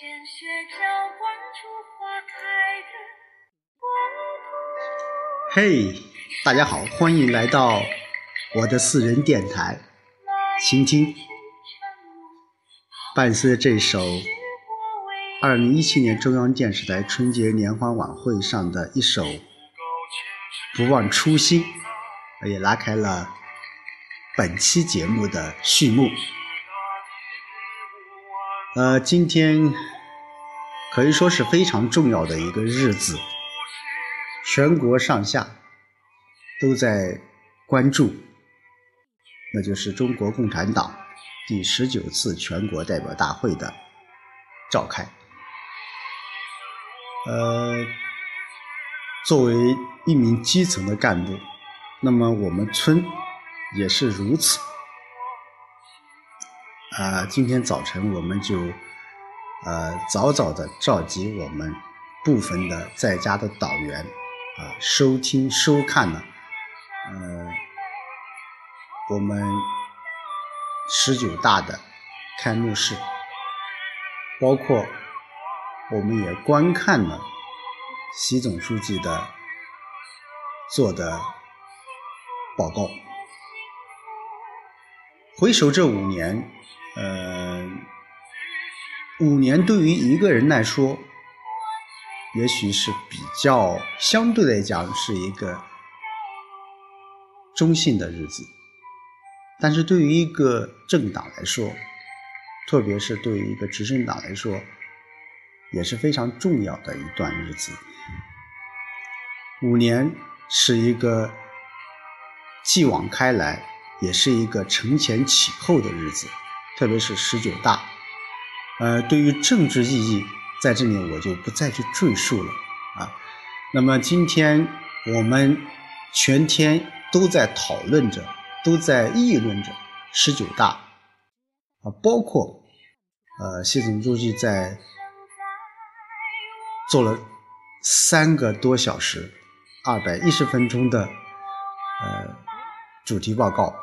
鲜血浇灌出花开的。嘿，大家好，欢迎来到我的私人电台，倾听。伴随着这首二零一七年中央电视台春节联欢晚会上的一首《不忘初心》，也拉开了本期节目的序幕。呃，今天可以说是非常重要的一个日子，全国上下都在关注，那就是中国共产党第十九次全国代表大会的召开。呃，作为一名基层的干部，那么我们村也是如此。啊，今天早晨我们就呃早早的召集我们部分的在家的党员啊，收听收看了呃我们十九大的开幕式，包括我们也观看了习总书记的做的报告。回首这五年，呃，五年对于一个人来说，也许是比较相对来讲是一个中性的日子，但是对于一个政党来说，特别是对于一个执政党来说，也是非常重要的一段日子。五年是一个继往开来。也是一个承前启后的日子，特别是十九大，呃，对于政治意义，在这里我就不再去赘述了啊。那么今天我们全天都在讨论着，都在议论着十九大啊，包括呃，习总书记在做了三个多小时、二百一十分钟的呃主题报告。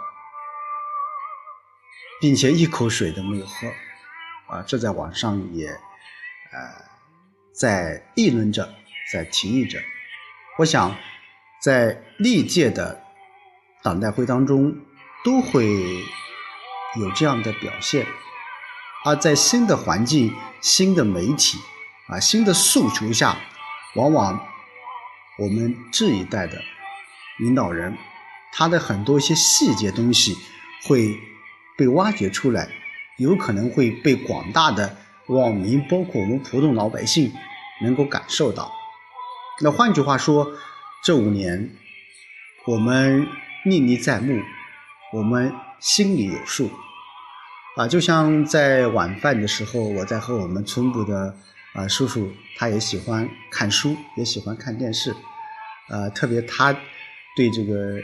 并且一口水都没有喝，啊，这在网上也，呃，在议论着，在提议着。我想，在历届的党代会当中，都会有这样的表现。而在新的环境、新的媒体、啊新的诉求下，往往我们这一代的领导人，他的很多一些细节东西会。被挖掘出来，有可能会被广大的网民，包括我们普通老百姓，能够感受到。那换句话说，这五年我们历历在目，我们心里有数。啊，就像在晚饭的时候，我在和我们村部的啊叔叔，他也喜欢看书，也喜欢看电视。呃，特别他对这个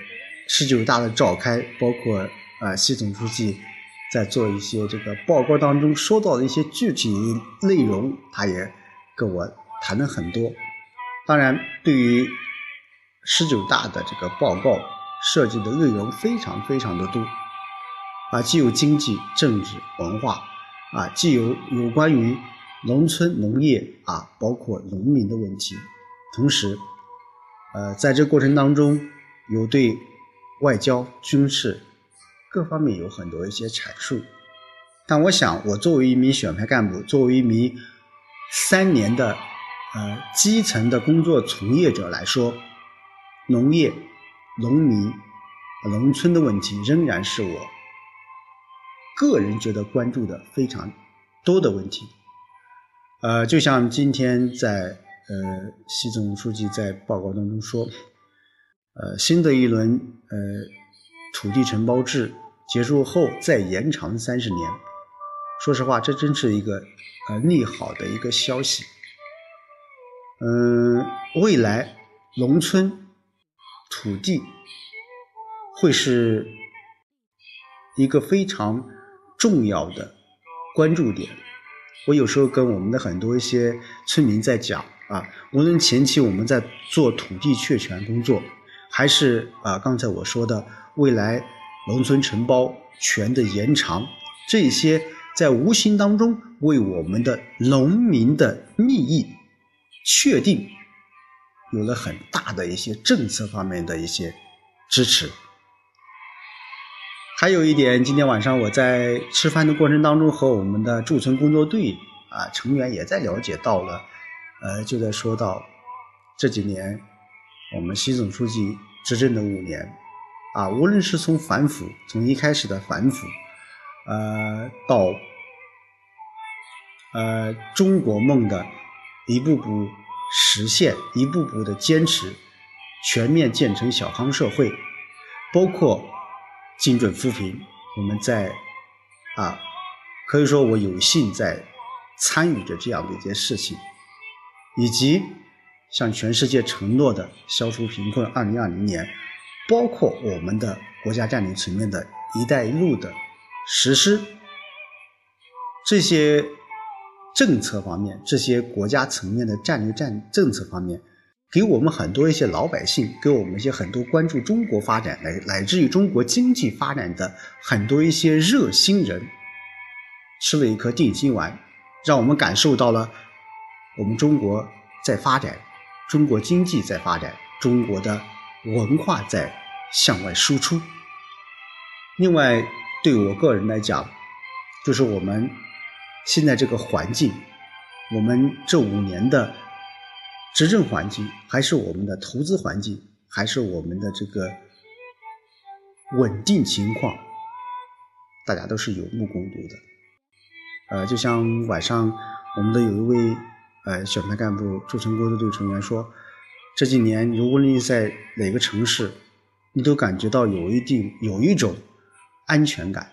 十九大的召开，包括。啊，习总书记在做一些这个报告当中说到的一些具体内容，他也跟我谈了很多。当然，对于十九大的这个报告涉及的内容非常非常的多，啊，既有经济、政治、文化，啊，既有有关于农村农业啊，包括农民的问题，同时，呃，在这过程当中有对外交、军事。各方面有很多一些阐述，但我想，我作为一名选派干部，作为一名三年的呃基层的工作从业者来说，农业、农民、农村的问题仍然是我个人觉得关注的非常多的问题。呃，就像今天在呃习总书记在报告当中说，呃，新的一轮呃。土地承包制结束后再延长三十年，说实话，这真是一个呃利好的一个消息。嗯，未来农村土地会是一个非常重要的关注点。我有时候跟我们的很多一些村民在讲啊，无论前期我们在做土地确权工作，还是啊刚才我说的。未来，农村承包权的延长，这些在无形当中为我们的农民的利益确定有了很大的一些政策方面的一些支持。还有一点，今天晚上我在吃饭的过程当中，和我们的驻村工作队啊成员也在了解到了，呃，就在说到这几年我们习总书记执政的五年，啊，无论是从反腐，从一开始的反腐，呃，到呃中国梦的一步步实现，一步步的坚持，全面建成小康社会，包括。精准扶贫，我们在啊，可以说我有幸在参与着这样的一件事情，以及向全世界承诺的消除贫困二零二零年，包括我们的国家战略层面的一带一路的实施，这些政策方面，这些国家层面的战略战政策方面。给我们很多一些老百姓，给我们一些很多关注中国发展来乃至于中国经济发展的很多一些热心人，吃了一颗定心丸，让我们感受到了我们中国在发展，中国经济在发展，中国的文化在向外输出。另外，对我个人来讲，就是我们现在这个环境，我们这五年的。执政环境，还是我们的投资环境，还是我们的这个稳定情况，大家都是有目共睹的。呃，就像晚上我们的有一位呃选派干部驻村工作队成员说，这几年如果你在哪个城市，你都感觉到有一定有一种安全感，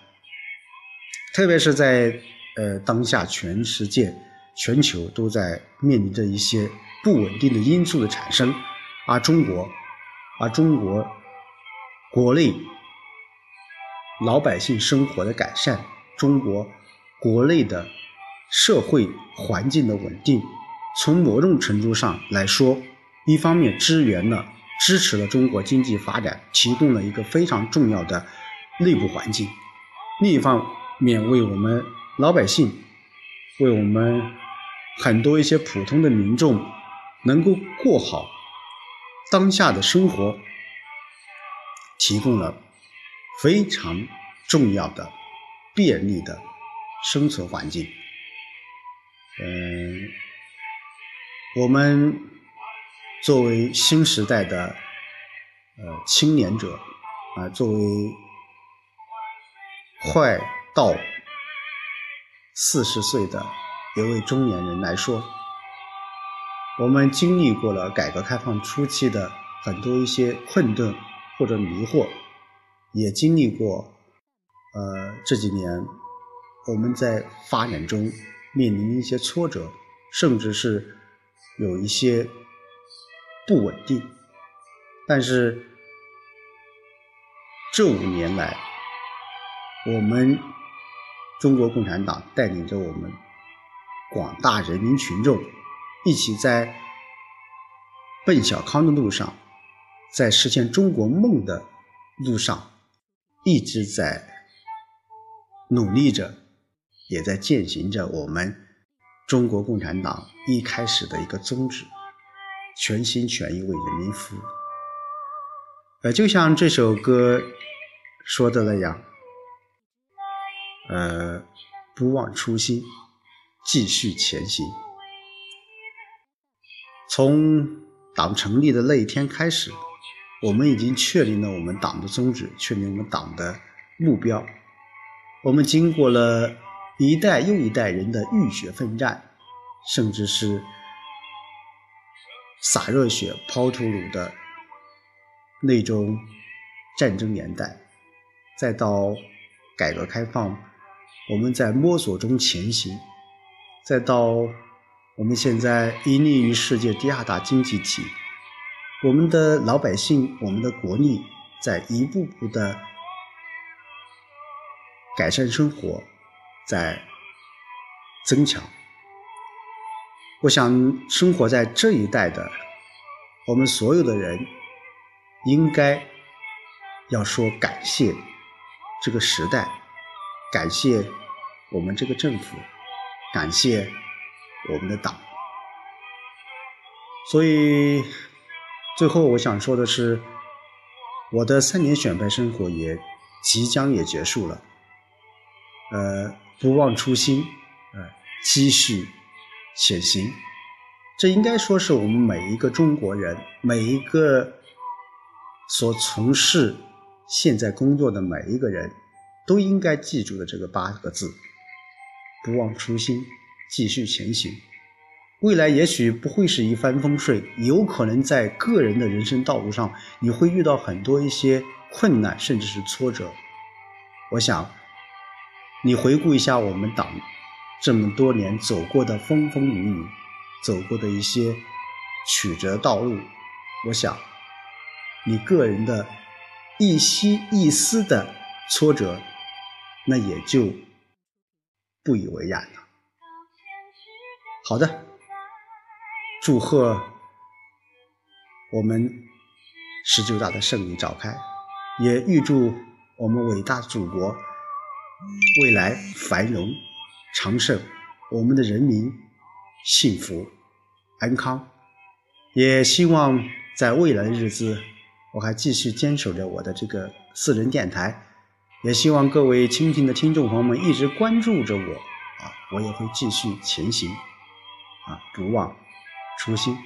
特别是在呃当下全世界全球都在面临着一些。不稳定的因素的产生，而中国，而中国国内老百姓生活的改善，中国国内的社会环境的稳定，从某种程度上来说，一方面支援了、支持了中国经济发展，提供了一个非常重要的内部环境；另一方面，为我们老百姓，为我们很多一些普通的民众。能够过好当下的生活，提供了非常重要的便利的生存环境。嗯，我们作为新时代的呃青年者啊，作为快到四十岁的一位中年人来说。我们经历过了改革开放初期的很多一些困顿或者迷惑，也经历过，呃这几年我们在发展中面临一些挫折，甚至是有一些不稳定。但是这五年来，我们中国共产党带领着我们广大人民群众。一起在奔小康的路上，在实现中国梦的路上，一直在努力着，也在践行着我们中国共产党一开始的一个宗旨：全心全意为人民服务。呃，就像这首歌说的那样，呃，不忘初心，继续前行。从党成立的那一天开始，我们已经确立了我们党的宗旨，确立我们党的目标。我们经过了一代又一代人的浴血奋战，甚至是洒热血抛头颅的那种战争年代，再到改革开放，我们在摸索中前行，再到。我们现在屹立于世界第二大经济体，我们的老百姓，我们的国力在一步步的改善生活，在增强。我想，生活在这一代的我们所有的人，应该要说感谢，这个时代，感谢我们这个政府，感谢我们的党。所以，最后我想说的是，我的三年选派生活也即将也结束了。呃，不忘初心，呃，继续前行。这应该说是我们每一个中国人，每一个所从事现在工作的每一个人，都应该记住的这个八个字：不忘初心，继续前行。未来也许不会是一帆风顺，有可能在个人的人生道路上，你会遇到很多一些困难，甚至是挫折。我想，你回顾一下我们党这么多年走过的风风雨雨，走过的一些曲折道路，我想，你个人的一息一丝的挫折，那也就不以为然了。好的。祝贺我们十九大的胜利召开，也预祝我们伟大祖国未来繁荣长盛，我们的人民幸福安康。也希望在未来的日子，我还继续坚守着我的这个私人电台。也希望各位亲近的听众朋友们一直关注着我啊，我也会继续前行啊，不忘。初心。